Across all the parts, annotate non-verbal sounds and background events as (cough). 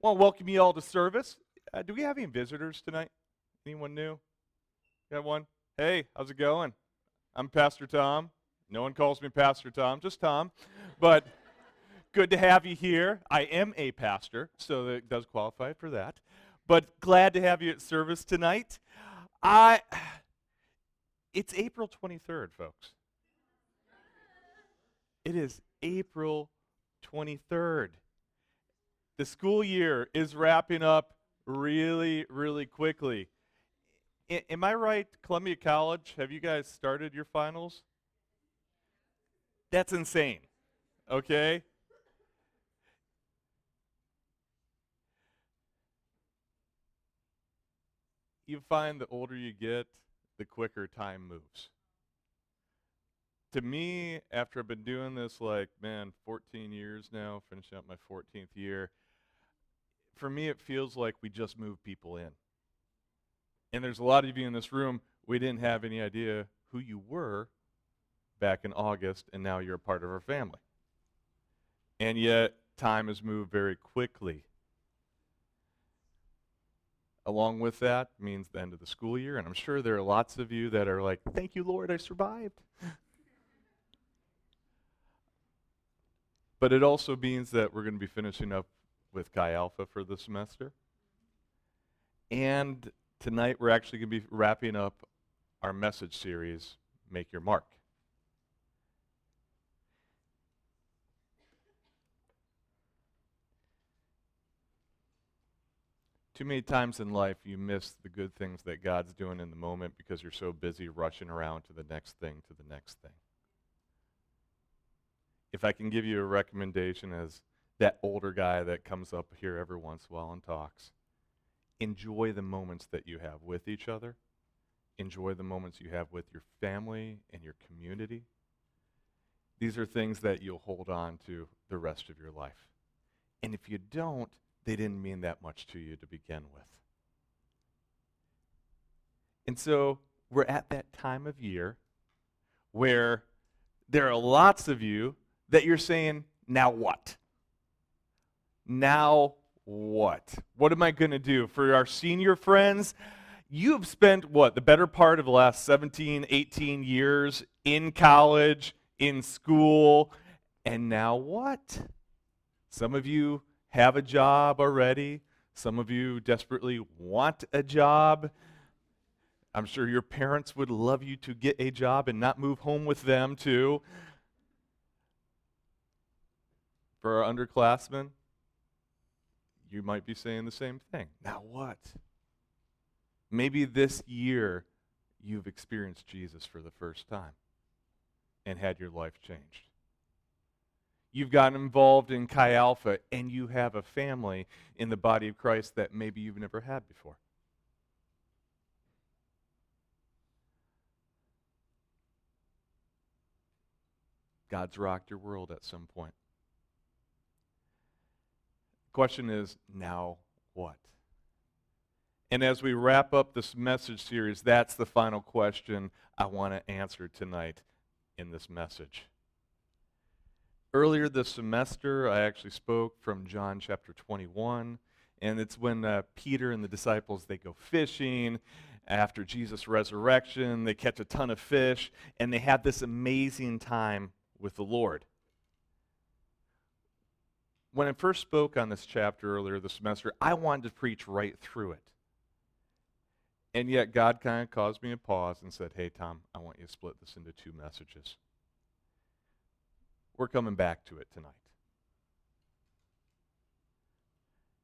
Well, welcome you all to service. Uh, do we have any visitors tonight? Anyone new? Got one? Hey, how's it going? I'm Pastor Tom. No one calls me Pastor Tom, just Tom. But (laughs) good to have you here. I am a pastor, so that does qualify for that. But glad to have you at service tonight. I (sighs) it's April 23rd, folks. It is April 23rd. The school year is wrapping up really, really quickly. I, am I right, Columbia College? Have you guys started your finals? That's insane. Okay? You find the older you get, the quicker time moves. To me, after I've been doing this like, man, 14 years now, finishing up my 14th year, for me, it feels like we just move people in. And there's a lot of you in this room, we didn't have any idea who you were back in August, and now you're a part of our family. And yet, time has moved very quickly. Along with that means the end of the school year, and I'm sure there are lots of you that are like, Thank you, Lord, I survived. (laughs) but it also means that we're going to be finishing up with Chi Alpha for the semester. And tonight we're actually going to be wrapping up our message series, Make Your Mark. Too many times in life you miss the good things that God's doing in the moment because you're so busy rushing around to the next thing, to the next thing. If I can give you a recommendation as that older guy that comes up here every once in a while and talks. Enjoy the moments that you have with each other. Enjoy the moments you have with your family and your community. These are things that you'll hold on to the rest of your life. And if you don't, they didn't mean that much to you to begin with. And so we're at that time of year where there are lots of you that you're saying, now what? Now what? What am I going to do? For our senior friends, you have spent what? The better part of the last 17, 18 years in college, in school, and now what? Some of you have a job already. Some of you desperately want a job. I'm sure your parents would love you to get a job and not move home with them, too. For our underclassmen, you might be saying the same thing. Now what? Maybe this year you've experienced Jesus for the first time and had your life changed. You've gotten involved in Chi Alpha and you have a family in the body of Christ that maybe you've never had before. God's rocked your world at some point. Question is, now what? And as we wrap up this message series, that's the final question I want to answer tonight in this message. Earlier this semester, I actually spoke from John chapter 21, and it's when uh, Peter and the disciples they go fishing after Jesus' resurrection. They catch a ton of fish, and they have this amazing time with the Lord when I first spoke on this chapter earlier this semester, I wanted to preach right through it. And yet, God kind of caused me a pause and said, Hey, Tom, I want you to split this into two messages. We're coming back to it tonight.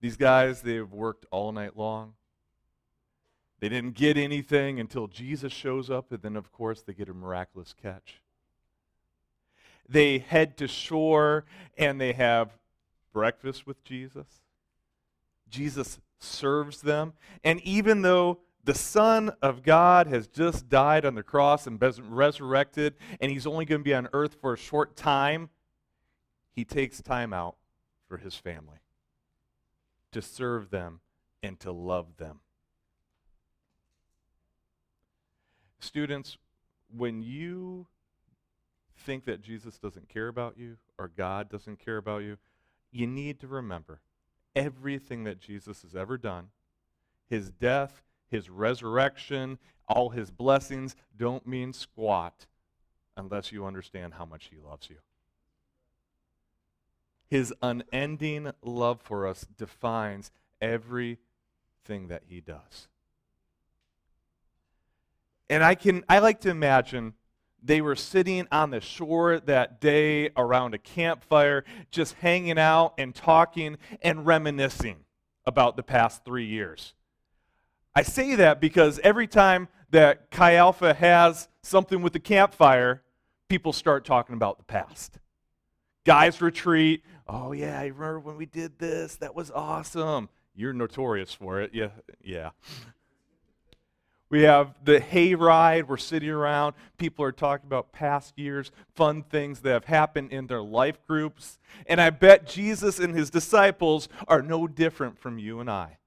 These guys, they've worked all night long. They didn't get anything until Jesus shows up, and then, of course, they get a miraculous catch. They head to shore and they have breakfast with Jesus. Jesus serves them. And even though the Son of God has just died on the cross and resurrected, and he's only going to be on earth for a short time, he takes time out for his family to serve them and to love them. Students, when you think that Jesus doesn't care about you or God doesn't care about you, you need to remember everything that Jesus has ever done, his death, his resurrection, all his blessings don't mean squat unless you understand how much he loves you. His unending love for us defines everything that he does. And I can I like to imagine they were sitting on the shore that day around a campfire, just hanging out and talking and reminiscing about the past three years. I say that because every time that Chi Alpha has something with the campfire, people start talking about the past. Guys retreat. Oh, yeah, I remember when we did this. That was awesome. You're notorious for it. Yeah, yeah. We have the hayride. We're sitting around. People are talking about past years, fun things that have happened in their life groups. And I bet Jesus and his disciples are no different from you and I.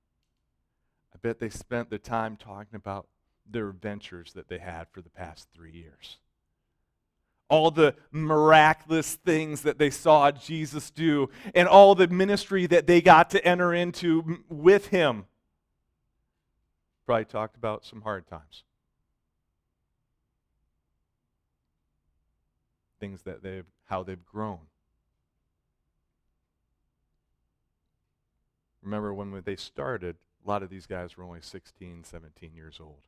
I bet they spent the time talking about their adventures that they had for the past three years. All the miraculous things that they saw Jesus do, and all the ministry that they got to enter into with him probably talked about some hard times. Things that they've, how they've grown. Remember when they started, a lot of these guys were only 16, 17 years old.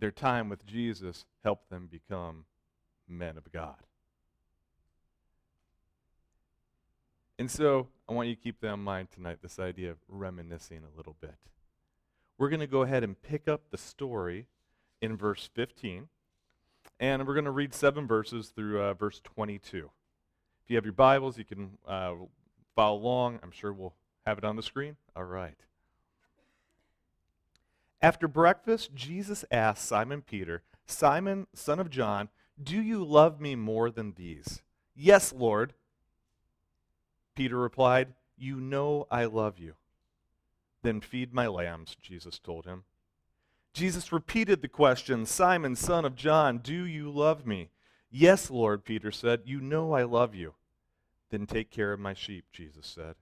Their time with Jesus helped them become men of God. And so I want you to keep that in mind tonight this idea of reminiscing a little bit we're going to go ahead and pick up the story in verse 15. And we're going to read seven verses through uh, verse 22. If you have your Bibles, you can uh, follow along. I'm sure we'll have it on the screen. All right. After breakfast, Jesus asked Simon Peter, Simon, son of John, do you love me more than these? Yes, Lord. Peter replied, You know I love you. Then feed my lambs, Jesus told him. Jesus repeated the question, Simon, son of John, do you love me? Yes, Lord, Peter said, You know I love you. Then take care of my sheep, Jesus said.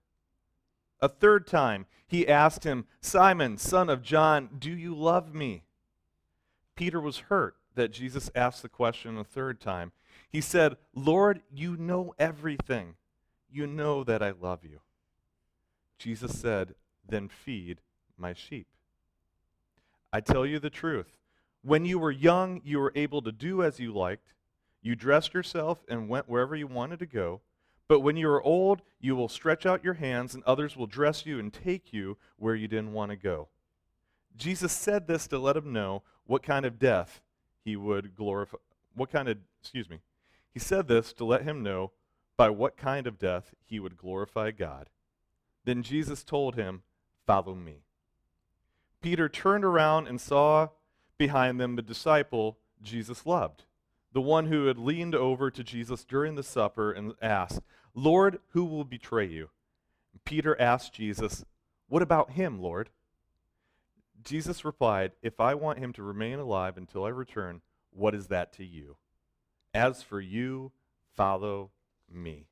A third time, he asked him, Simon, son of John, do you love me? Peter was hurt that Jesus asked the question a third time. He said, Lord, you know everything. You know that I love you. Jesus said, then feed my sheep. I tell you the truth. When you were young, you were able to do as you liked. You dressed yourself and went wherever you wanted to go. But when you are old, you will stretch out your hands, and others will dress you and take you where you didn't want to go. Jesus said this to let him know what kind of death he would glorify. What kind of, excuse me. He said this to let him know by what kind of death he would glorify God. Then Jesus told him, Follow me. Peter turned around and saw behind them the disciple Jesus loved, the one who had leaned over to Jesus during the supper and asked, Lord, who will betray you? Peter asked Jesus, What about him, Lord? Jesus replied, If I want him to remain alive until I return, what is that to you? As for you, follow me.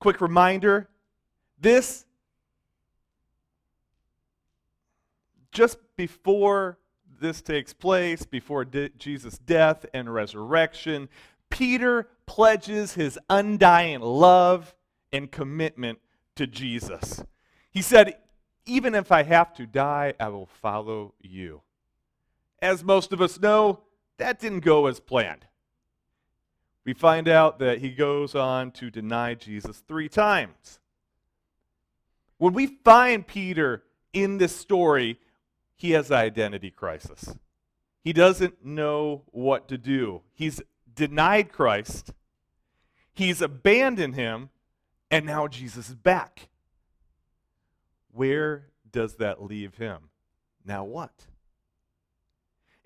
Quick reminder this, just before this takes place, before Jesus' death and resurrection, Peter pledges his undying love and commitment to Jesus. He said, Even if I have to die, I will follow you. As most of us know, that didn't go as planned we find out that he goes on to deny Jesus three times. When we find Peter in this story, he has an identity crisis. He doesn't know what to do. He's denied Christ, he's abandoned him, and now Jesus is back. Where does that leave him? Now what?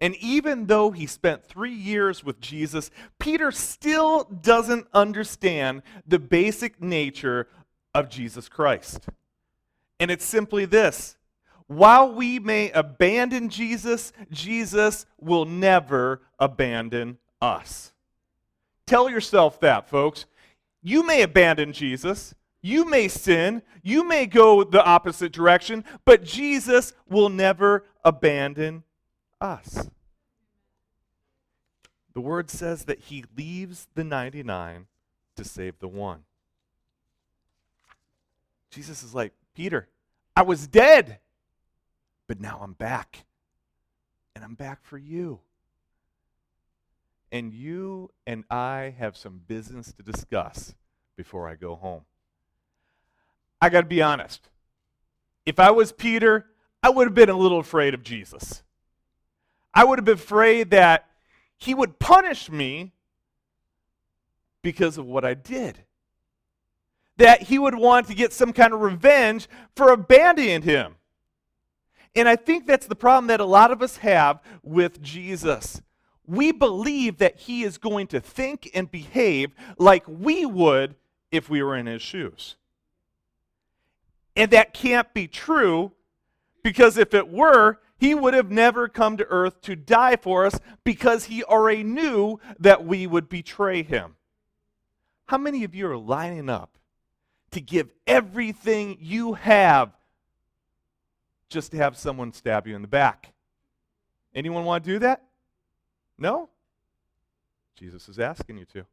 And even though he spent three years with Jesus, Peter still doesn't understand the basic nature of Jesus Christ. And it's simply this while we may abandon Jesus, Jesus will never abandon us. Tell yourself that, folks. You may abandon Jesus. You may sin. You may go the opposite direction, but Jesus will never abandon us. The word says that he leaves the 99 to save the one. Jesus is like, Peter, I was dead, but now I'm back. And I'm back for you. And you and I have some business to discuss before I go home. I got to be honest. If I was Peter, I would have been a little afraid of Jesus. I would have been afraid that he would punish me because of what I did. That he would want to get some kind of revenge for abandoning him. And I think that's the problem that a lot of us have with Jesus. We believe that he is going to think and behave like we would if we were in his shoes. And that can't be true because if it were, he would have never come to earth to die for us because he already knew that we would betray him. How many of you are lining up to give everything you have just to have someone stab you in the back? Anyone want to do that? No? Jesus is asking you to.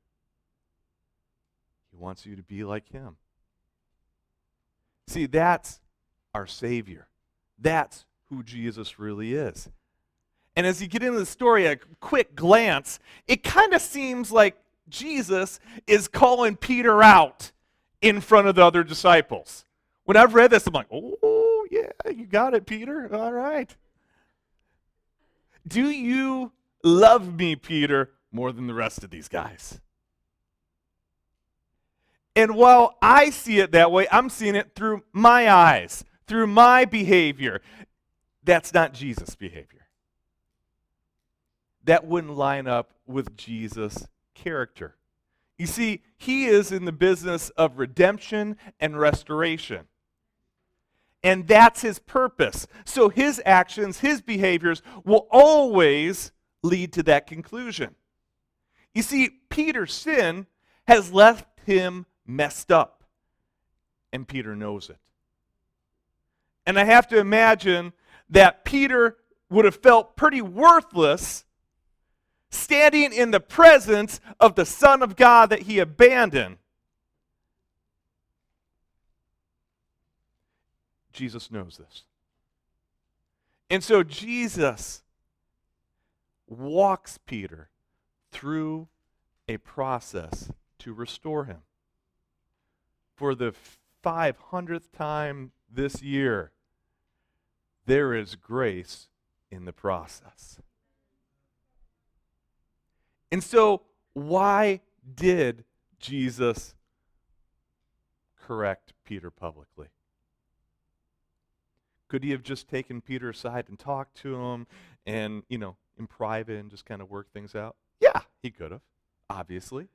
He wants you to be like him. See, that's our Savior. That's who Jesus really is. And as you get into the story, a quick glance, it kind of seems like Jesus is calling Peter out in front of the other disciples. When I've read this, I'm like, oh, yeah, you got it, Peter. All right. Do you love me, Peter, more than the rest of these guys? And while I see it that way, I'm seeing it through my eyes, through my behavior. That's not Jesus' behavior. That wouldn't line up with Jesus' character. You see, he is in the business of redemption and restoration. And that's his purpose. So his actions, his behaviors will always lead to that conclusion. You see, Peter's sin has left him messed up, and Peter knows it. And I have to imagine that Peter would have felt pretty worthless standing in the presence of the Son of God that he abandoned. Jesus knows this. And so Jesus walks Peter through a process to restore him. For the 500th time this year, there is grace in the process. And so, why did Jesus correct Peter publicly? Could he have just taken Peter aside and talked to him and, you know, in private and just kind of work things out? Yeah, he could have, obviously.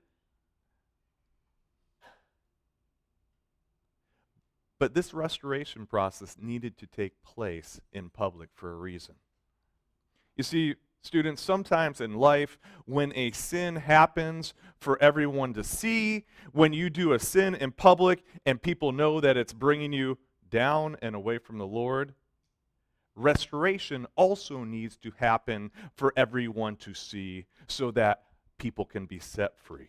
But this restoration process needed to take place in public for a reason. You see, students, sometimes in life, when a sin happens for everyone to see, when you do a sin in public and people know that it's bringing you down and away from the Lord, restoration also needs to happen for everyone to see so that people can be set free.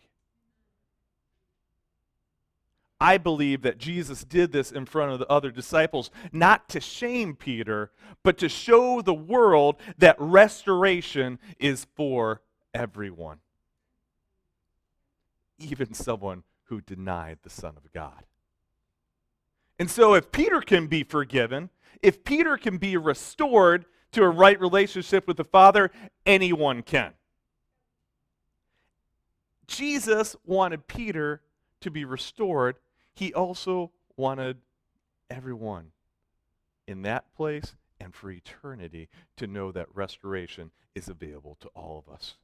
I believe that Jesus did this in front of the other disciples, not to shame Peter, but to show the world that restoration is for everyone, even someone who denied the Son of God. And so, if Peter can be forgiven, if Peter can be restored to a right relationship with the Father, anyone can. Jesus wanted Peter to be restored he also wanted everyone in that place and for eternity to know that restoration is available to all of us.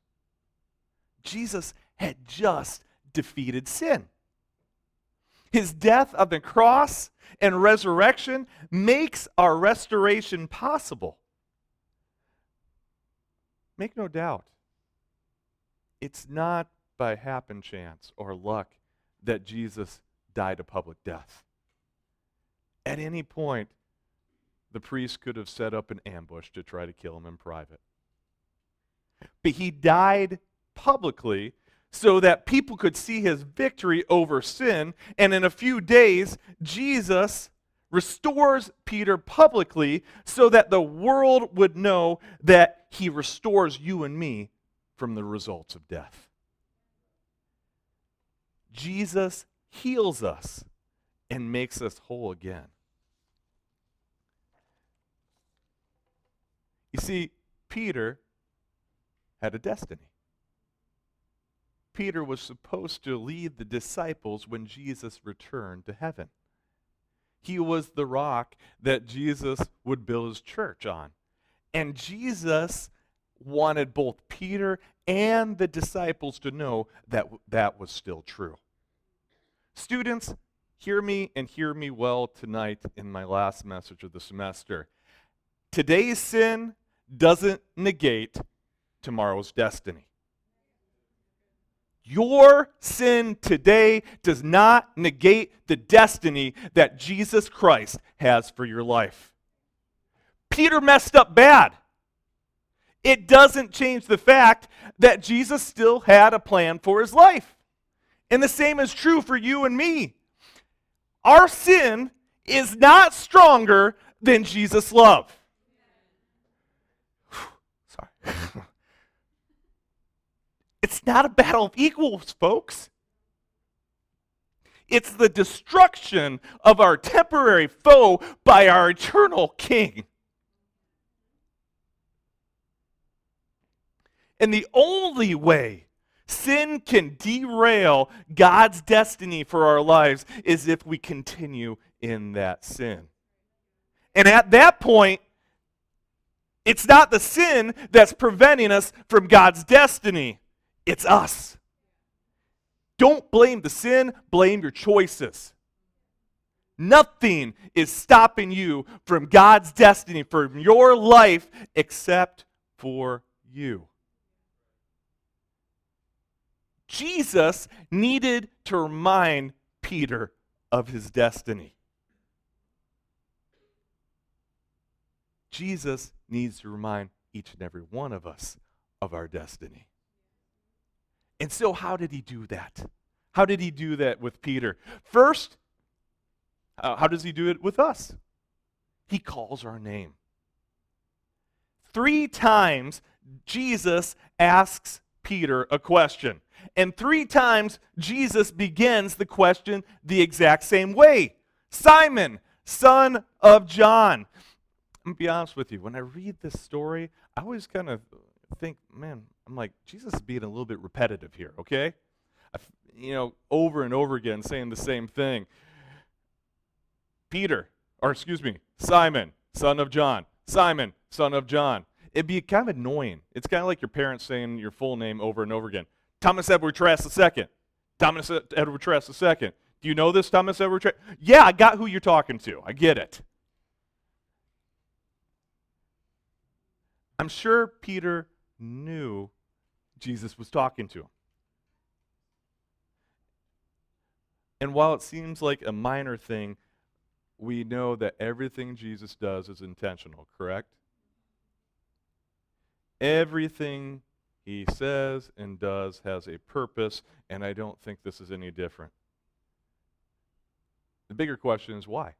Jesus had just defeated sin. His death on the cross and resurrection makes our restoration possible. Make no doubt, it's not by happen chance or luck that Jesus died a public death. At any point, the priest could have set up an ambush to try to kill him in private. But he died publicly so that people could see his victory over sin. And in a few days, Jesus restores Peter publicly so that the world would know that he restores you and me from the results of death. Jesus heals us and makes us whole again. You see, Peter had a destiny. Peter was supposed to lead the disciples when Jesus returned to heaven. He was the rock that Jesus would build his church on. And Jesus wanted both Peter and the disciples to know that that was still true. Students, hear me and hear me well tonight in my last message of the semester. Today's sin doesn't negate tomorrow's destiny. Your sin today does not negate the destiny that Jesus Christ has for your life. Peter messed up bad. It doesn't change the fact that Jesus still had a plan for his life. And the same is true for you and me. Our sin is not stronger than Jesus' love. Sorry. (laughs) It's not a battle of equals, folks. It's the destruction of our temporary foe by our eternal king. And the only way sin can derail God's destiny for our lives is if we continue in that sin. And at that point, it's not the sin that's preventing us from God's destiny. It's us. Don't blame the sin, blame your choices. Nothing is stopping you from God's destiny, from your life, except for you. Jesus needed to remind Peter of his destiny. Jesus needs to remind each and every one of us of our destiny. And so, how did he do that? How did he do that with Peter? First, uh, how does he do it with us? He calls our name. Three times, Jesus asks Peter a question. And three times, Jesus begins the question the exact same way Simon, son of John. I'm going to be honest with you. When I read this story, I always kind of think, man, I'm like, Jesus is being a little bit repetitive here, okay? you know, over and over again saying the same thing. Peter, or excuse me, Simon, son of John. Simon, son of John. It'd be kind of annoying. It's kind of like your parents saying your full name over and over again. Thomas Edward Trask II. Thomas Edward Trask II. Do you know this, Thomas Edward Trask? Yeah, I got who you're talking to. I get it. I'm sure Peter knew Jesus was talking to him. And while it seems like a minor thing, we know that everything Jesus does is intentional, correct? Everything he says and does has a purpose, and I don't think this is any different. The bigger question is why?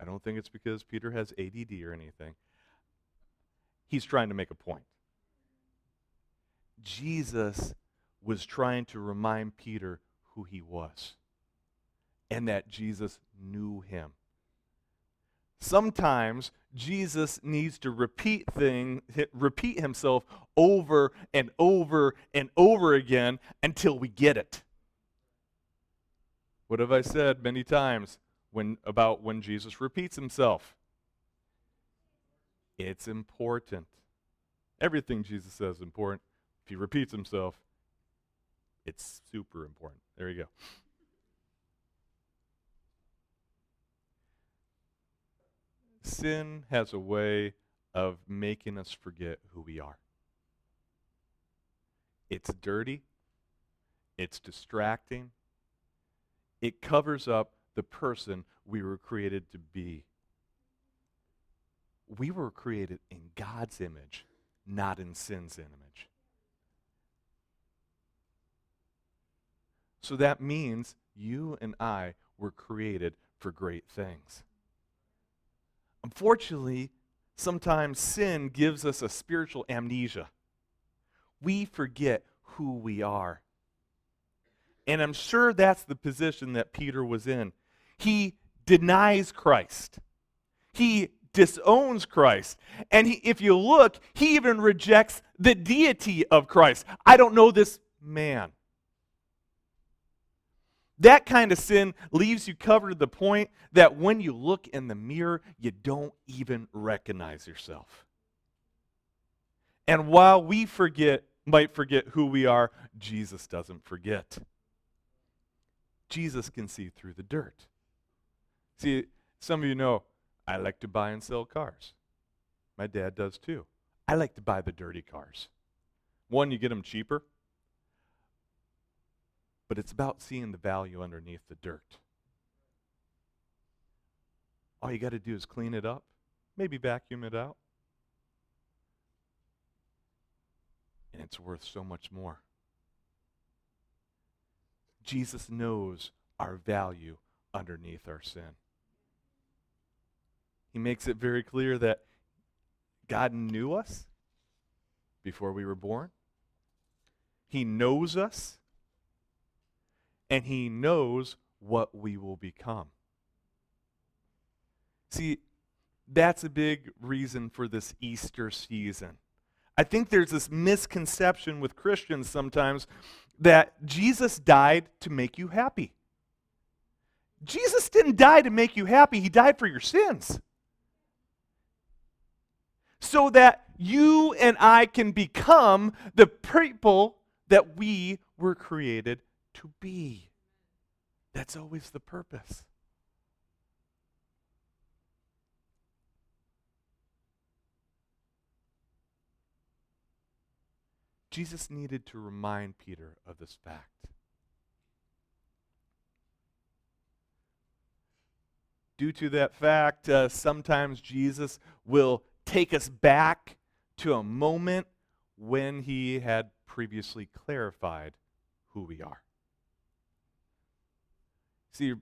I don't think it's because Peter has ADD or anything he's trying to make a point. Jesus was trying to remind Peter who he was and that Jesus knew him. Sometimes Jesus needs to repeat thing, repeat himself over and over and over again until we get it. What have I said many times when about when Jesus repeats himself? It's important. Everything Jesus says is important. If he repeats himself, it's super important. There you go. Sin has a way of making us forget who we are. It's dirty. it's distracting, it covers up the person we were created to be. We were created in God's image, not in sin's image. So that means you and I were created for great things. Unfortunately, sometimes sin gives us a spiritual amnesia. We forget who we are. And I'm sure that's the position that Peter was in. He denies Christ. He disowns Christ. And he, if you look, he even rejects the deity of Christ. I don't know this man. That kind of sin leaves you covered to the point that when you look in the mirror, you don't even recognize yourself. And while we forget, might forget who we are, Jesus doesn't forget. Jesus can see through the dirt. See, some of you know I like to buy and sell cars. My dad does too. I like to buy the dirty cars. One, you get them cheaper but it's about seeing the value underneath the dirt. All you got to do is clean it up, maybe vacuum it out, and it's worth so much more. Jesus knows our value underneath our sin. He makes it very clear that God knew us before we were born. He knows us and He knows what we will become. See, that's a big reason for this Easter season. I think there's this misconception with Christians sometimes that Jesus died to make you happy. Jesus didn't die to make you happy, He died for your sins. So that you and I can become the people that we were created to be. That's always the purpose. Jesus needed to remind Peter of this fact. Due to that fact, uh, sometimes Jesus will take us back to a moment when he had previously clarified who we are. See,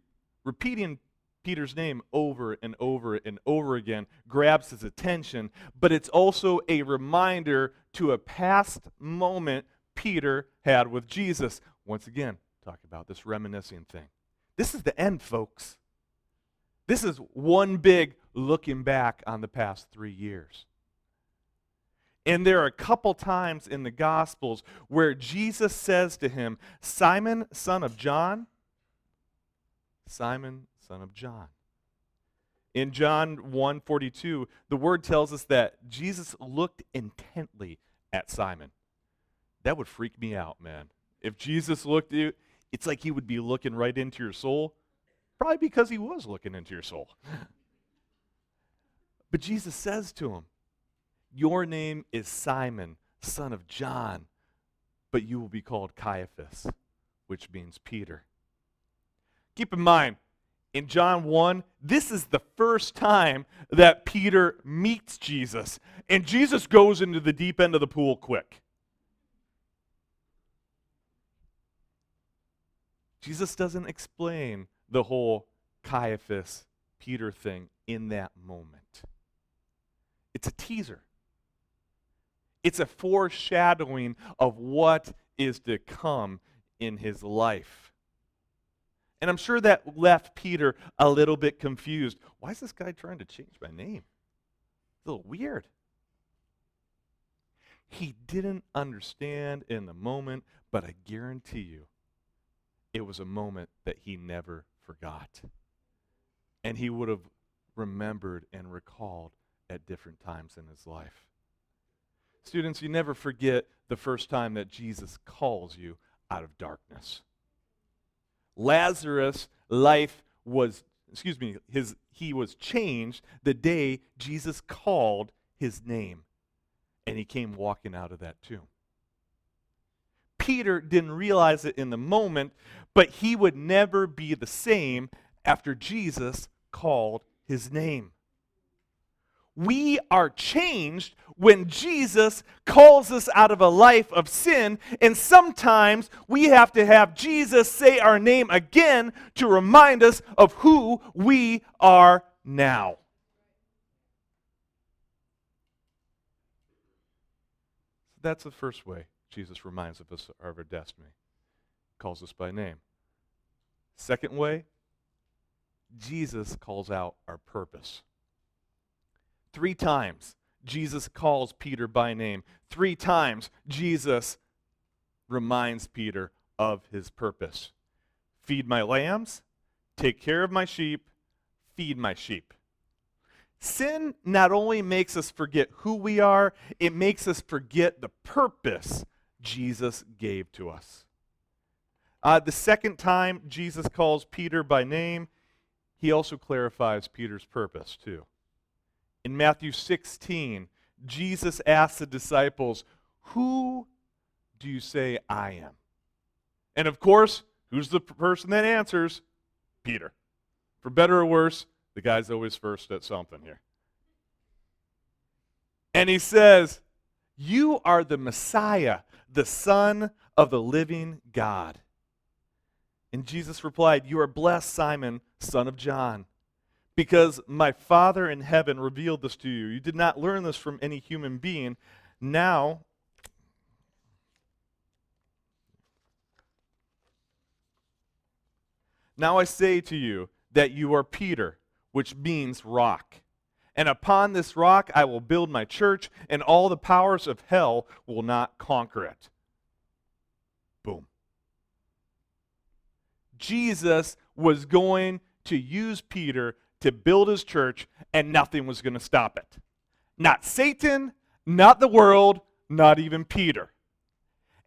repeating Peter's name over and over and over again grabs his attention, but it's also a reminder to a past moment Peter had with Jesus. Once again, talk about this reminiscing thing. This is the end, folks. This is one big looking back on the past three years. And there are a couple times in the Gospels where Jesus says to him, Simon, son of John, Simon, son of John. In John 1:42, the word tells us that Jesus looked intently at Simon. That would freak me out, man. If Jesus looked at you, it's like he would be looking right into your soul, probably because he was looking into your soul. (laughs) but Jesus says to him, "Your name is Simon, son of John, but you will be called Caiaphas, which means Peter." Keep in mind, in John 1, this is the first time that Peter meets Jesus. And Jesus goes into the deep end of the pool quick. Jesus doesn't explain the whole Caiaphas Peter thing in that moment. It's a teaser. It's a foreshadowing of what is to come in his life. And I'm sure that left Peter a little bit confused. Why is this guy trying to change my name? It's a little weird. He didn't understand in the moment, but I guarantee you, it was a moment that he never forgot. And he would have remembered and recalled at different times in his life. Students, you never forget the first time that Jesus calls you out of darkness. Lazarus' life was, excuse me, his, he was changed the day Jesus called his name and he came walking out of that tomb. Peter didn't realize it in the moment, but he would never be the same after Jesus called his name. We are changed when Jesus calls us out of a life of sin, and sometimes we have to have Jesus say our name again to remind us of who we are now. That's the first way Jesus reminds us of our destiny, calls us by name. Second way, Jesus calls out our purpose. Three times, Jesus calls Peter by name. Three times, Jesus reminds Peter of his purpose feed my lambs, take care of my sheep, feed my sheep. Sin not only makes us forget who we are, it makes us forget the purpose Jesus gave to us. Uh, the second time Jesus calls Peter by name, he also clarifies Peter's purpose, too. In Matthew 16, Jesus asks the disciples, Who do you say I am? And of course, who's the person that answers? Peter. For better or worse, the guy's always first at something here. And he says, You are the Messiah, the Son of the living God. And Jesus replied, You are blessed, Simon, son of John because my Father in heaven revealed this to you. You did not learn this from any human being. Now, now I say to you that you are Peter, which means rock. And upon this rock I will build my church, and all the powers of hell will not conquer it. Boom. Jesus was going to use Peter to build his church, and nothing was going to stop it. Not Satan, not the world, not even Peter.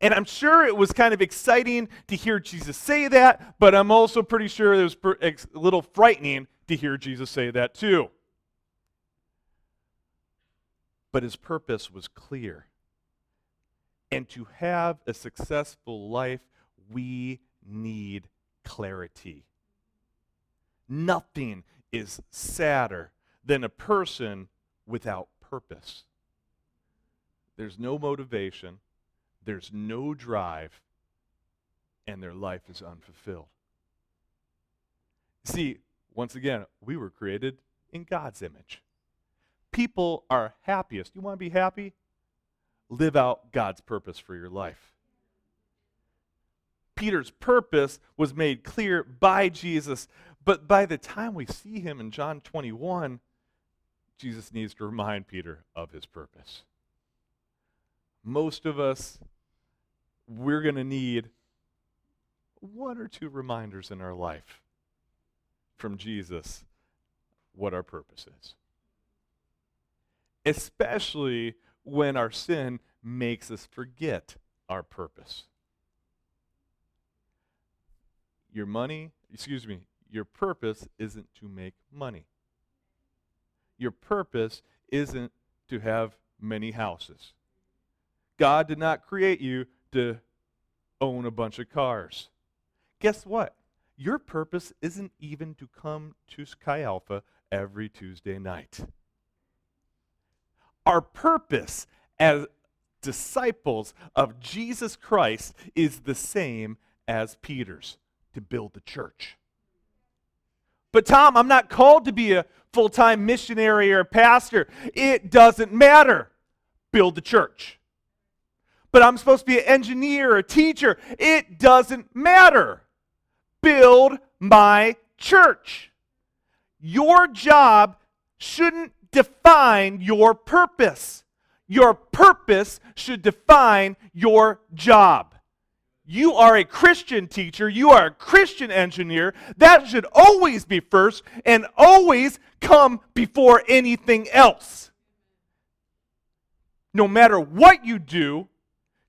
And I'm sure it was kind of exciting to hear Jesus say that, but I'm also pretty sure it was a little frightening to hear Jesus say that too. But his purpose was clear. And to have a successful life, we need clarity. Nothing is sadder than a person without purpose. There's no motivation, there's no drive, and their life is unfulfilled. See, once again, we were created in God's image. People are happiest. You want to be happy? Live out God's purpose for your life. Peter's purpose was made clear by Jesus but by the time we see him in John 21, Jesus needs to remind Peter of his purpose. Most of us, we're going to need one or two reminders in our life from Jesus what our purpose is. Especially when our sin makes us forget our purpose. Your money, excuse me, your purpose isn't to make money. Your purpose isn't to have many houses. God did not create you to own a bunch of cars. Guess what? Your purpose isn't even to come to Chi Alpha every Tuesday night. Our purpose as disciples of Jesus Christ is the same as Peter's to build the church. But, Tom, I'm not called to be a full time missionary or pastor. It doesn't matter. Build the church. But I'm supposed to be an engineer, or a teacher. It doesn't matter. Build my church. Your job shouldn't define your purpose. Your purpose should define your job you are a Christian teacher, you are a Christian engineer, that should always be first and always come before anything else. No matter what you do,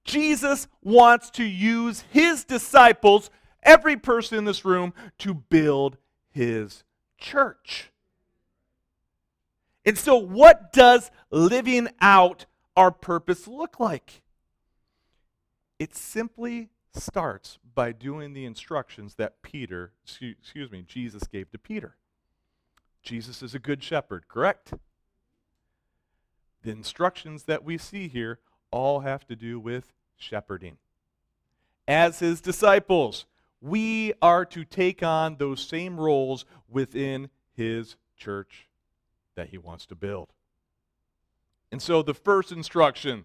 Jesus wants to use his disciples, every person in this room, to build his church. And so, what does living out our purpose look like? It simply starts by doing the instructions that Peter, excuse me, Jesus gave to Peter. Jesus is a good shepherd, correct? The instructions that we see here all have to do with shepherding. As his disciples, we are to take on those same roles within his church that he wants to build. And so the first instruction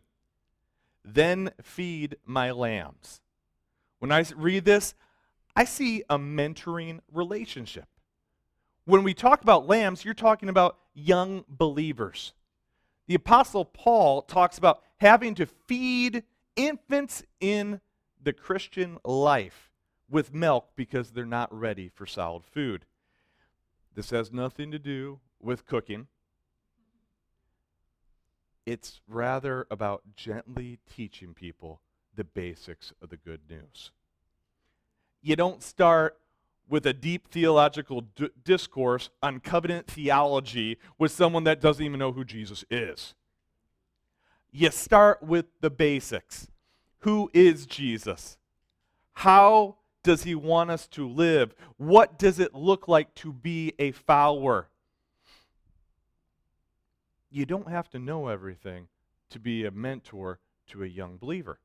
then feed my lambs. When I read this, I see a mentoring relationship. When we talk about lambs, you're talking about young believers. The Apostle Paul talks about having to feed infants in the Christian life with milk because they're not ready for solid food. This has nothing to do with cooking. It's rather about gently teaching people the basics of the good news. You don't start with a deep theological d- discourse on covenant theology with someone that doesn't even know who Jesus is. You start with the basics. Who is Jesus? How does he want us to live? What does it look like to be a follower? You don't have to know everything to be a mentor to a young believer.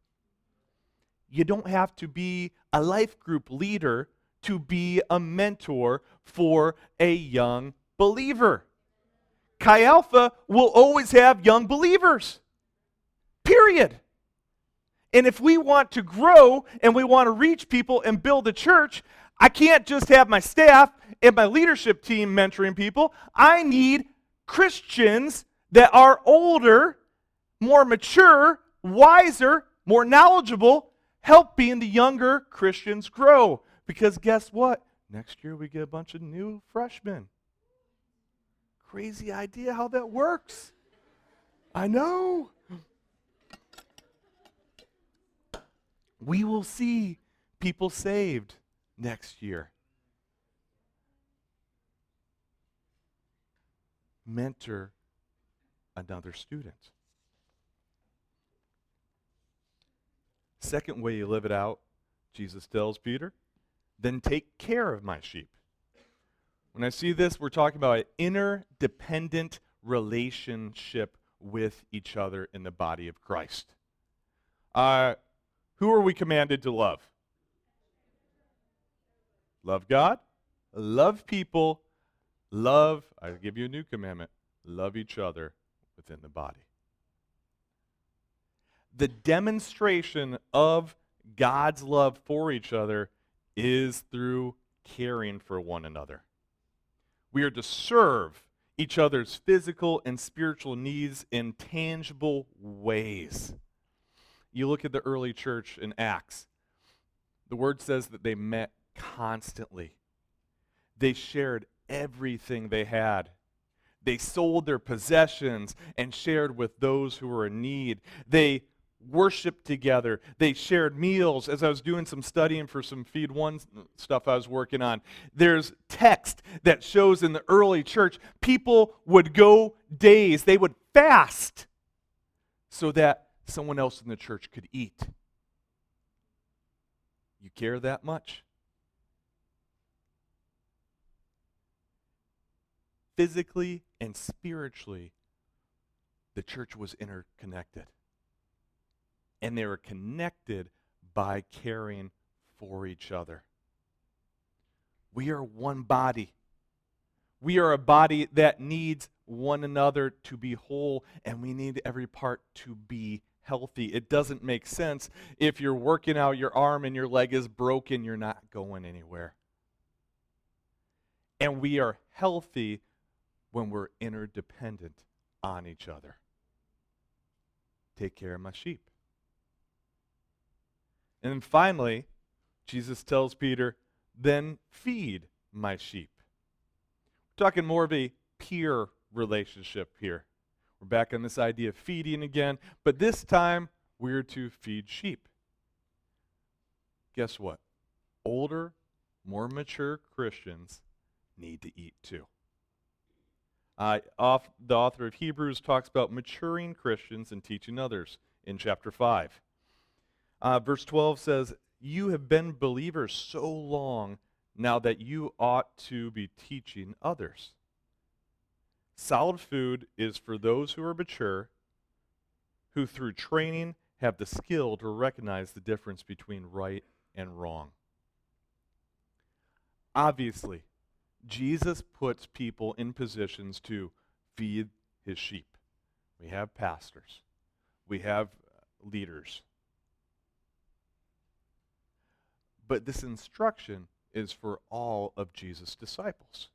You don't have to be a life group leader to be a mentor for a young believer. Chi Alpha will always have young believers. Period. And if we want to grow and we want to reach people and build a church, I can't just have my staff and my leadership team mentoring people. I need Christians that are older, more mature, wiser, more knowledgeable, helping the younger Christians grow. Because guess what? Next year we get a bunch of new freshmen. Crazy idea how that works. I know. We will see people saved next year. Mentor another student. Second way you live it out, Jesus tells Peter, then take care of my sheep. When I see this, we're talking about an interdependent relationship with each other in the body of Christ. Uh, who are we commanded to love? Love God, love people, love, I give you a new commandment, love each other within the body. The demonstration of God's love for each other is through caring for one another. We are to serve each other's physical and spiritual needs in tangible ways. You look at the early church in Acts, the word says that they met constantly. They shared everything they had they sold their possessions and shared with those who were in need. They worshiped together. They shared meals. As I was doing some studying for some Feed One stuff I was working on, there's text that shows in the early church people would go days, they would fast so that someone else in the church could eat. You care that much? physically and spiritually, the church was interconnected. And they were connected by caring for each other. We are one body. We are a body that needs one another to be whole, and we need every part to be healthy. It doesn't make sense if you're working out your arm and your leg is broken, you're not going anywhere. And we are healthy when we're interdependent on each other. Take care of my sheep. And then finally, Jesus tells Peter, then feed my sheep. We're talking more of a peer relationship here. We're back on this idea of feeding again, but this time we're to feed sheep. Guess what? Older, more mature Christians need to eat too. Uh, off, the author of Hebrews talks about maturing Christians and teaching others in chapter 5. Uh, verse 12 says, You have been believers so long now that you ought to be teaching others. Solid food is for those who are mature, who through training have the skill to recognize the difference between right and wrong. Obviously, Jesus puts people in positions to feed his sheep. We have pastors, we have leaders. But this instruction is for all of Jesus' disciples.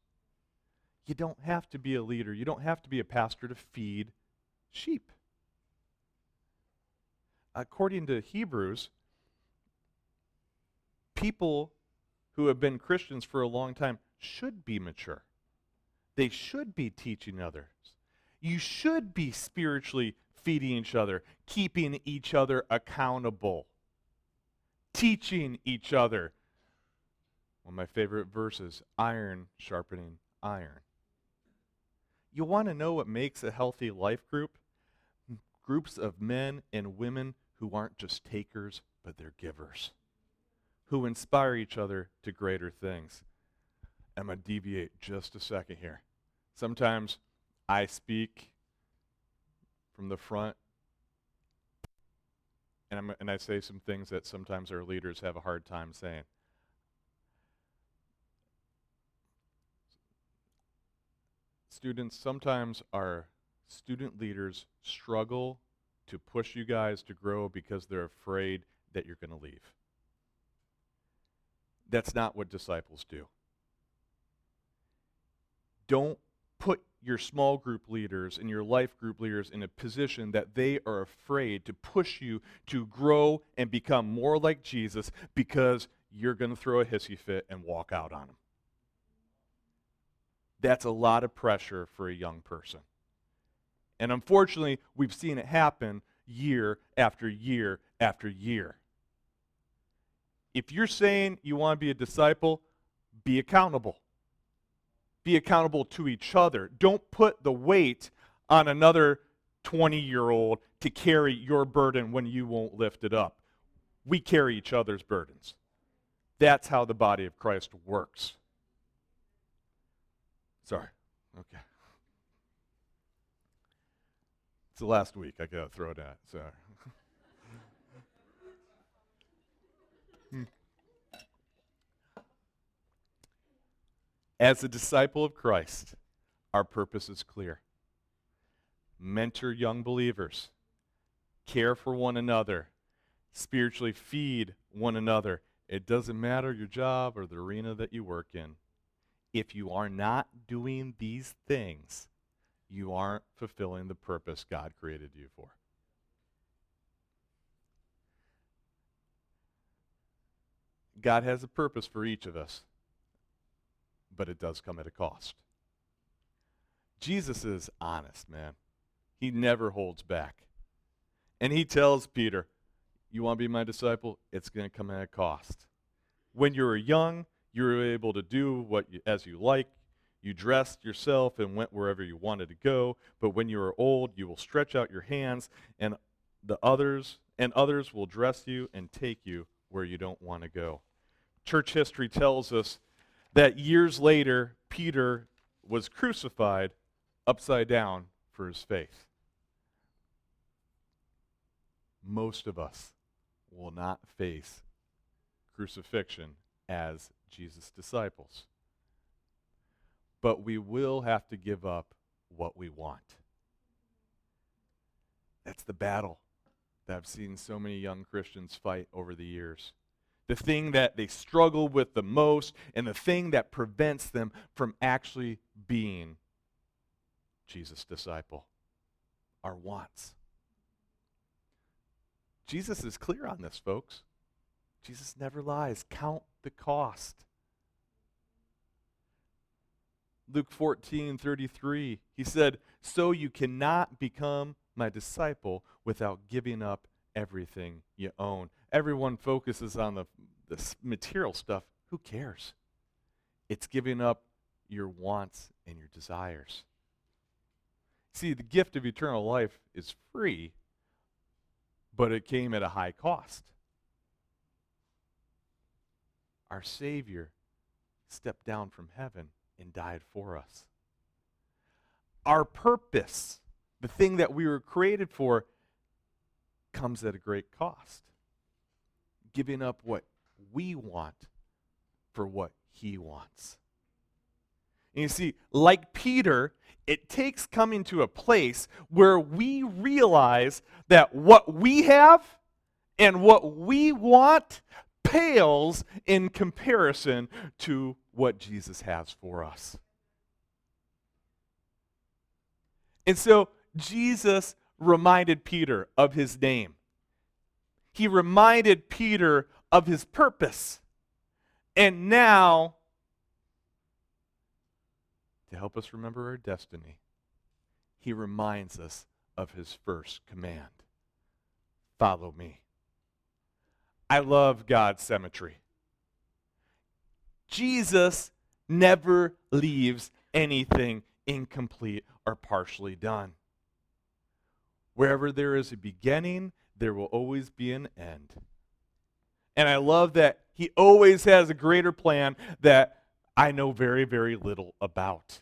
You don't have to be a leader, you don't have to be a pastor to feed sheep. According to Hebrews, people who have been Christians for a long time should be mature. They should be teaching others. You should be spiritually feeding each other, keeping each other accountable, teaching each other. One of my favorite verses iron sharpening iron. You want to know what makes a healthy life group? Groups of men and women who aren't just takers, but they're givers, who inspire each other to greater things. I'm going to deviate just a second here. Sometimes I speak from the front, and, I'm, and I say some things that sometimes our leaders have a hard time saying. Students, sometimes our student leaders struggle to push you guys to grow because they're afraid that you're going to leave. That's not what disciples do. Don't put your small group leaders and your life group leaders in a position that they are afraid to push you to grow and become more like Jesus because you're going to throw a hissy fit and walk out on them. That's a lot of pressure for a young person. And unfortunately, we've seen it happen year after year after year. If you're saying you want to be a disciple, be accountable be accountable to each other. Don't put the weight on another 20 year old to carry your burden when you won't lift it up. We carry each other's burdens. That's how the body of Christ works. Sorry. Okay. It's the last week. I got to throw it that. Sorry. (laughs) Hmm. As a disciple of Christ, our purpose is clear. Mentor young believers, care for one another, spiritually feed one another. It doesn't matter your job or the arena that you work in. If you are not doing these things, you aren't fulfilling the purpose God created you for. God has a purpose for each of us but it does come at a cost. Jesus is honest, man. He never holds back. And he tells Peter, You want to be my disciple? It's going to come at a cost. When you were young, you were able to do what you, as you like. You dressed yourself and went wherever you wanted to go. But when you are old, you will stretch out your hands, and the others and others will dress you and take you where you don't want to go. Church history tells us that years later, Peter was crucified upside down for his faith. Most of us will not face crucifixion as Jesus' disciples. But we will have to give up what we want. That's the battle that I've seen so many young Christians fight over the years the thing that they struggle with the most, and the thing that prevents them from actually being Jesus' disciple our wants. Jesus is clear on this, folks. Jesus never lies. Count the cost. Luke 14, 33, he said, So you cannot become my disciple without giving up everything you own. Everyone focuses on the, the material stuff. Who cares? It's giving up your wants and your desires. See, the gift of eternal life is free, but it came at a high cost. our Savior stepped down from heaven and died for us. Our purpose, the thing that we were created for, comes at a great cost. Giving up what we want for what He wants. And you see, like Peter, it takes coming to a place where we realize that what we have and what we want pales in comparison to what Jesus has for us. And so Jesus reminded Peter of his name. He reminded Peter of his purpose. And now, to help us remember our destiny, he reminds us of his first command follow me. I love God's symmetry. Jesus never leaves anything incomplete or partially done. Wherever there is a beginning, there will always be an end. And I love that he always has a greater plan that I know very, very little about.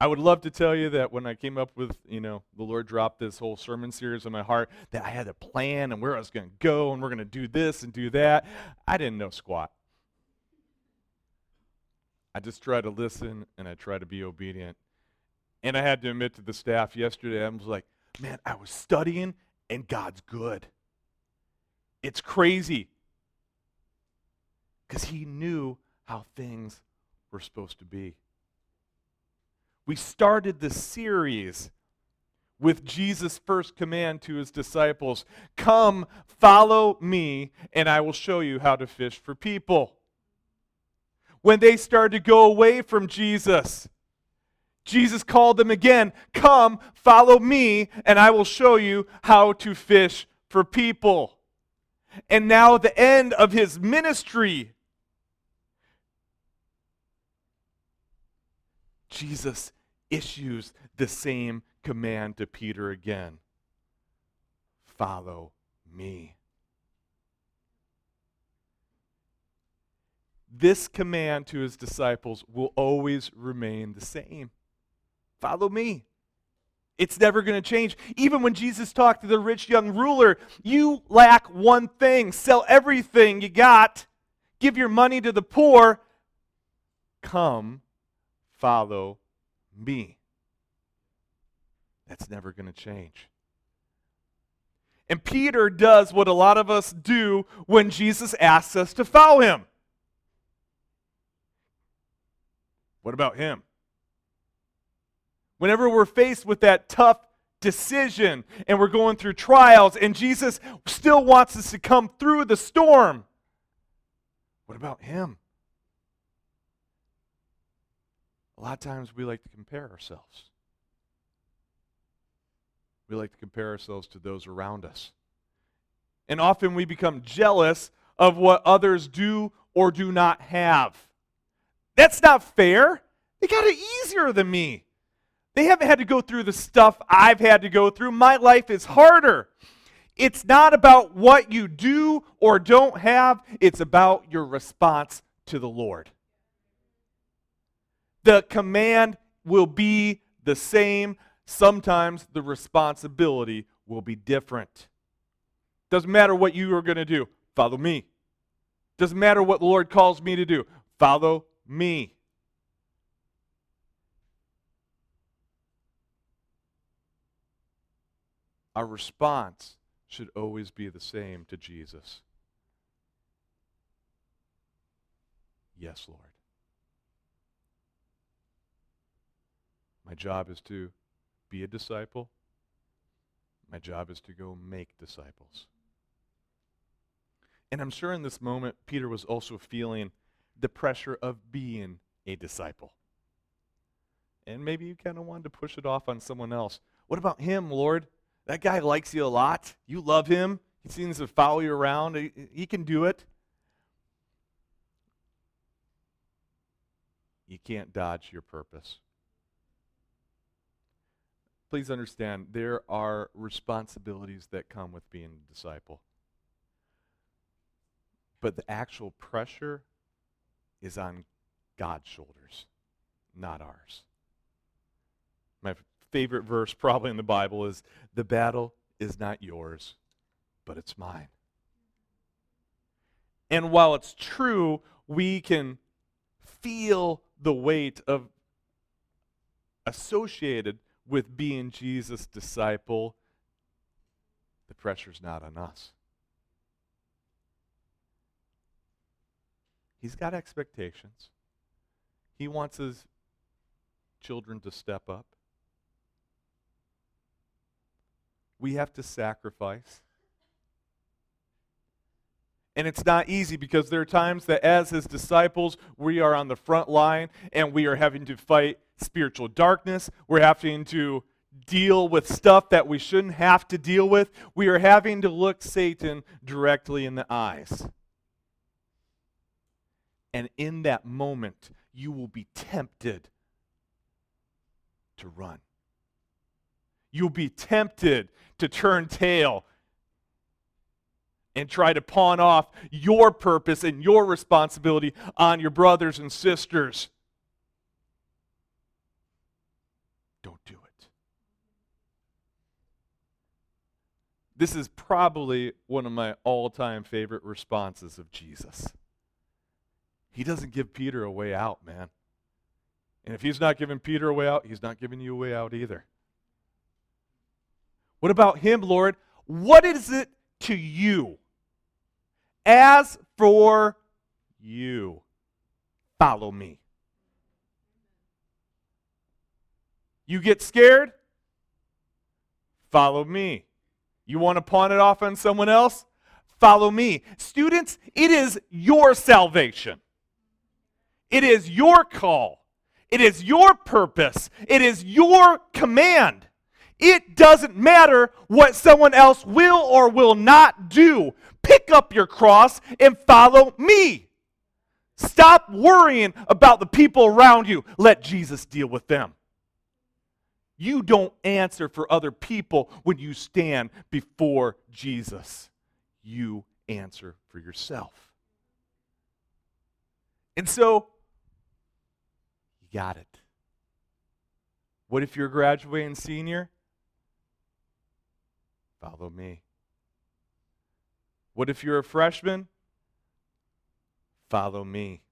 I would love to tell you that when I came up with, you know, the Lord dropped this whole sermon series in my heart, that I had a plan and where I was going to go and we're going to do this and do that. I didn't know squat. I just try to listen and I try to be obedient. And I had to admit to the staff yesterday, I was like, man, I was studying and God's good. It's crazy. Because he knew how things were supposed to be. We started the series with Jesus' first command to his disciples Come, follow me, and I will show you how to fish for people when they started to go away from Jesus. Jesus called them again, Come, follow me, and I will show you how to fish for people. And now, the end of his ministry, Jesus issues the same command to Peter again Follow me. this command to his disciples will always remain the same follow me. It's never going to change. Even when Jesus talked to the rich young ruler, you lack one thing. Sell everything you got, give your money to the poor. Come, follow me. That's never going to change. And Peter does what a lot of us do when Jesus asks us to follow him. What about him? Whenever we're faced with that tough decision and we're going through trials and Jesus still wants us to come through the storm, what about him? A lot of times we like to compare ourselves. We like to compare ourselves to those around us. And often we become jealous of what others do or do not have. That's not fair. They got it easier than me. They haven't had to go through the stuff I've had to go through. My life is harder. It's not about what you do or don't have, it's about your response to the Lord. The command will be the same. Sometimes the responsibility will be different. Doesn't matter what you are going to do, follow me. Doesn't matter what the Lord calls me to do, follow me. Our response should always be the same to Jesus. Yes, Lord. My job is to be a disciple. My job is to go make disciples. And I'm sure in this moment, Peter was also feeling the pressure of being a disciple. And maybe you kind of wanted to push it off on someone else. What about him, Lord? That guy likes you a lot. You love him. He seems to follow you around. He, he can do it. You can't dodge your purpose. Please understand, there are responsibilities that come with being a disciple. But the actual pressure is on God's shoulders, not ours. My favorite verse, probably in the Bible, is The battle is not yours, but it's mine. And while it's true, we can feel the weight of associated with being Jesus' disciple, the pressure's not on us. He's got expectations. He wants his children to step up. We have to sacrifice. And it's not easy because there are times that, as his disciples, we are on the front line and we are having to fight spiritual darkness. We're having to deal with stuff that we shouldn't have to deal with. We are having to look Satan directly in the eyes. And in that moment, you will be tempted to run. You'll be tempted to turn tail and try to pawn off your purpose and your responsibility on your brothers and sisters. Don't do it. This is probably one of my all time favorite responses of Jesus. He doesn't give Peter a way out, man. And if he's not giving Peter a way out, he's not giving you a way out either. What about him, Lord? What is it to you? As for you, follow me. You get scared? Follow me. You want to pawn it off on someone else? Follow me. Students, it is your salvation. It is your call. It is your purpose. It is your command. It doesn't matter what someone else will or will not do. Pick up your cross and follow me. Stop worrying about the people around you. Let Jesus deal with them. You don't answer for other people when you stand before Jesus. You answer for yourself. And so, you got it. What if you're a graduating senior? Follow me. What if you're a freshman? Follow me.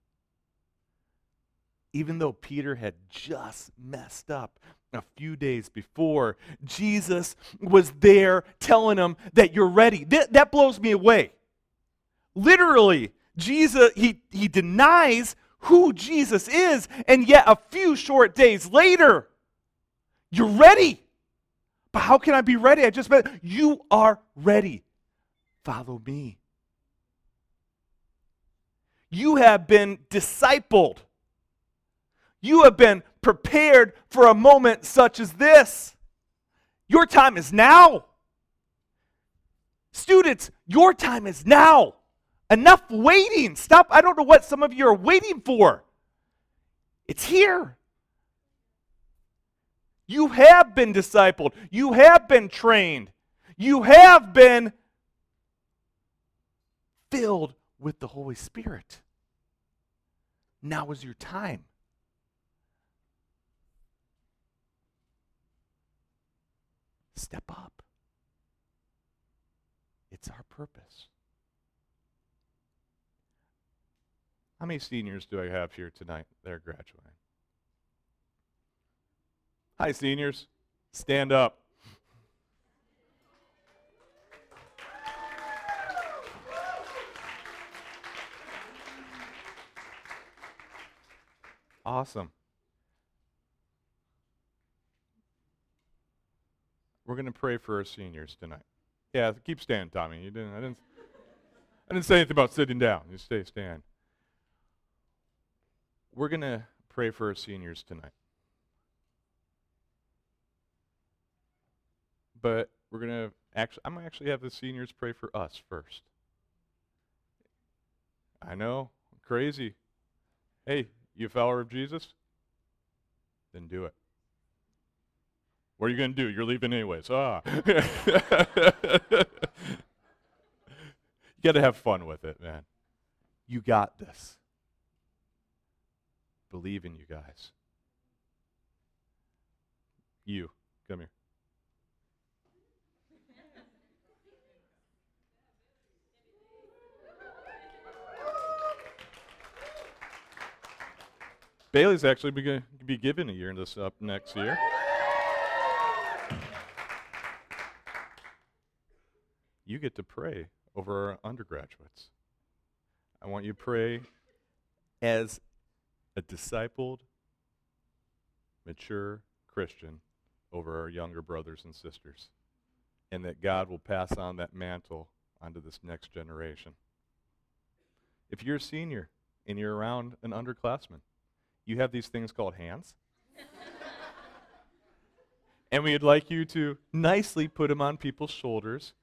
Even though Peter had just messed up a few days before, Jesus was there telling him that you're ready. Th- that blows me away. Literally, Jesus, he, he denies who Jesus is, and yet a few short days later, you're ready. But how can I be ready? I just met you are ready. Follow me. You have been discipled. You have been prepared for a moment such as this. Your time is now. Students, your time is now. Enough waiting. Stop. I don't know what some of you are waiting for. It's here. You have been discipled. You have been trained. You have been filled with the Holy Spirit. Now is your time. Step up. It's our purpose. How many seniors do I have here tonight They're graduating? Hi, seniors. Stand up. Awesome. We're going to pray for our seniors tonight. Yeah, keep standing, Tommy. You didn't. I didn't. I didn't say anything about sitting down. You stay stand. We're going to pray for our seniors tonight. But we're going to actually, I'm going to actually have the seniors pray for us first. I know, crazy. Hey, you follower of Jesus? Then do it. What are you going to do? You're leaving anyways. Ah. (laughs) you got to have fun with it, man. You got this. believe in you guys. You, come here. Bailey's actually to be given a year in this up next year. You get to pray over our undergraduates. I want you to pray as a discipled, mature Christian over our younger brothers and sisters, and that God will pass on that mantle onto this next generation. If you're a senior and you're around an underclassman, you have these things called hands. (laughs) and we'd like you to nicely put them on people's shoulders,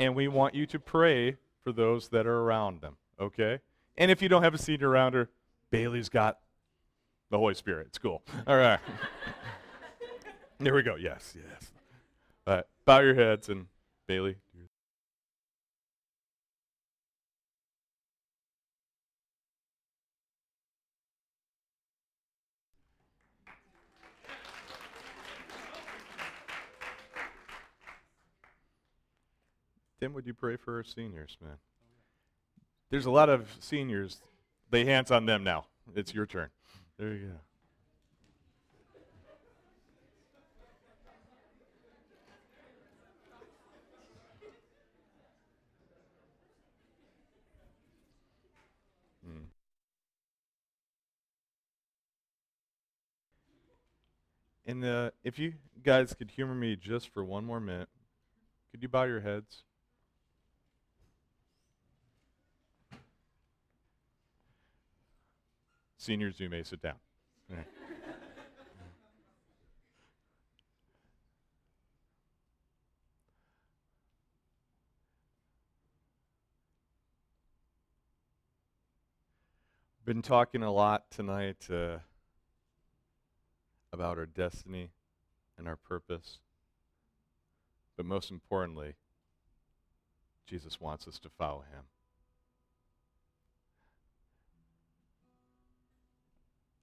and we want you to pray for those that are around them, okay? And if you don't have a senior around her, Bailey's got the Holy Spirit. It's cool. All right. (laughs) there we go. Yes, yes. All right. Bow your heads and Bailey. Tim, would you pray for our seniors, man? There's a lot of seniors. Lay hands on them now. It's your turn. There you go. Hmm. And uh, if you guys could humor me just for one more minute, could you bow your heads? Seniors, you may sit down. Been talking a lot tonight uh, about our destiny and our purpose. But most importantly, Jesus wants us to follow him.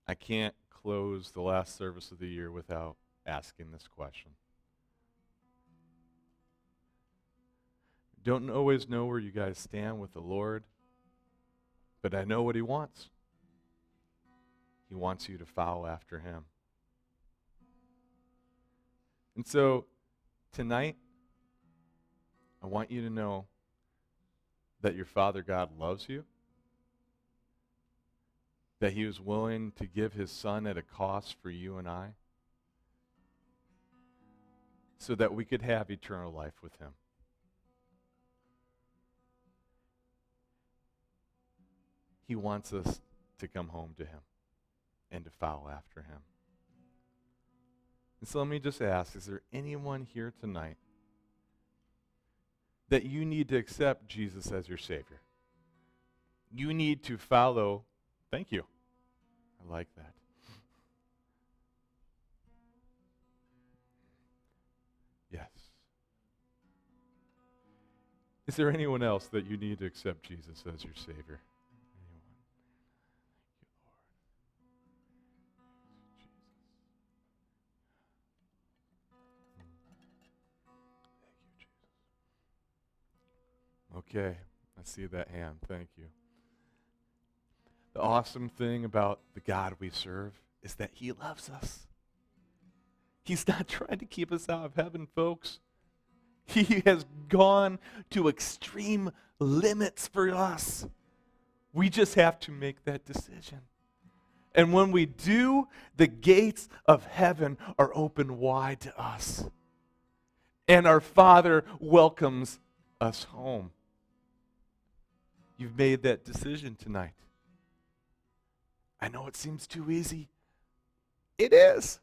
I can't close the last service of the year without asking this question. Don't always know where you guys stand with the Lord, but I know what He wants. He wants you to follow after Him. And so, tonight, I want you to know that your Father God loves you that he was willing to give his son at a cost for you and I so that we could have eternal life with him. He wants us to come home to him and to follow after him. And so let me just ask is there anyone here tonight that you need to accept Jesus as your Savior? You need to follow Thank you. I like that. Yes. Is there anyone else that you need to accept Jesus as your Savior? Anyone? Thank you, Lord. Thank you, Jesus. Okay, I see that hand. Thank you. The awesome thing about the God we serve is that he loves us. He's not (laughs) trying to keep us out of heaven, folks. He has gone to extreme limits for us. We just have to make that decision. And when we do, the gates of heaven are open wide to us. And our Father welcomes us home. You've made that decision tonight. I know it seems too easy. It is.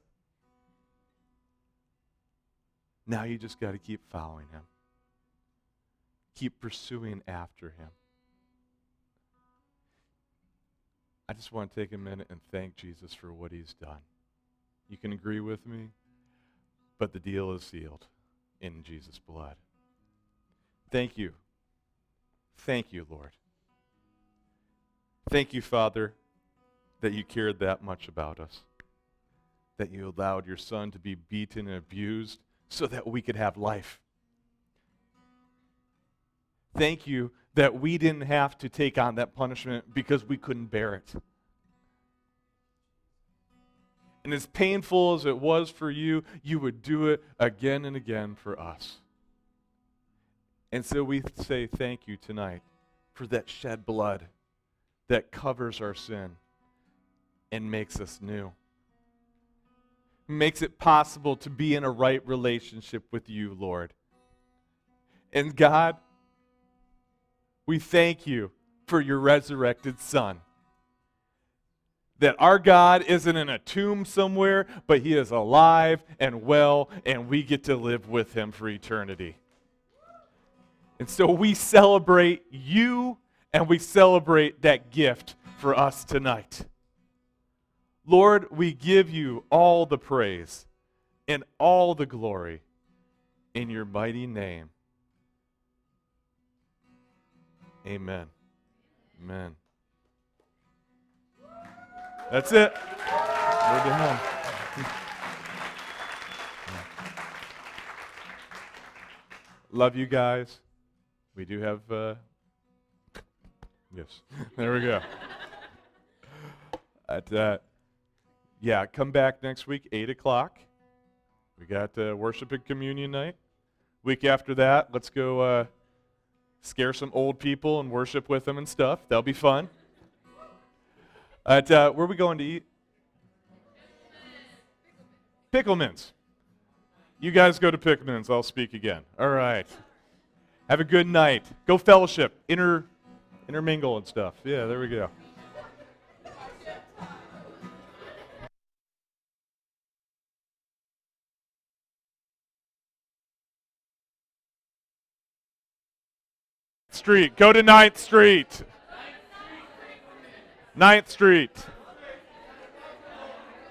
Now you just got to keep following him, keep pursuing after him. I just want to take a minute and thank Jesus for what he's done. You can agree with me, but the deal is sealed in Jesus' blood. Thank you. Thank you, Lord. Thank you, Father that you cared that much about us, that you allowed your son to be beaten and abused so that we could have life. Thank you that we didn't have to take on that punishment because we couldn't bear it. And as painful as it was for you, you would do it again and again for us. And so we say thank you tonight for that shed blood that covers our sin and makes us new. Makes it possible to be in a right relationship with you, Lord. And God, we thank you for your resurrected Son. That our God isn't in a tomb somewhere, but he is alive and well, and we get to live with him for eternity. And so we celebrate you and we celebrate that gift for us tonight. Lord, we give you all the praise and all the glory in your mighty name. Amen. Amen. That's it. (laughs) Love you guys. We do have. Uh, yes. (laughs) There we go. (laughs) At, uh, yeah, come back next week, 8 o'clock. We got uh, worship and communion night. Week after that, let's go. Uh, scare some old people and worship with them and stuff. That'll be fun. At, uh, where are we going to eat? Pickleman's. You guys go to Pickleman's. I'll speak again. All right. Have a good night. Go fellowship. Inter, intermingle and stuff. Yeah, there we go. Street. Go to 9th Street. 9th Street.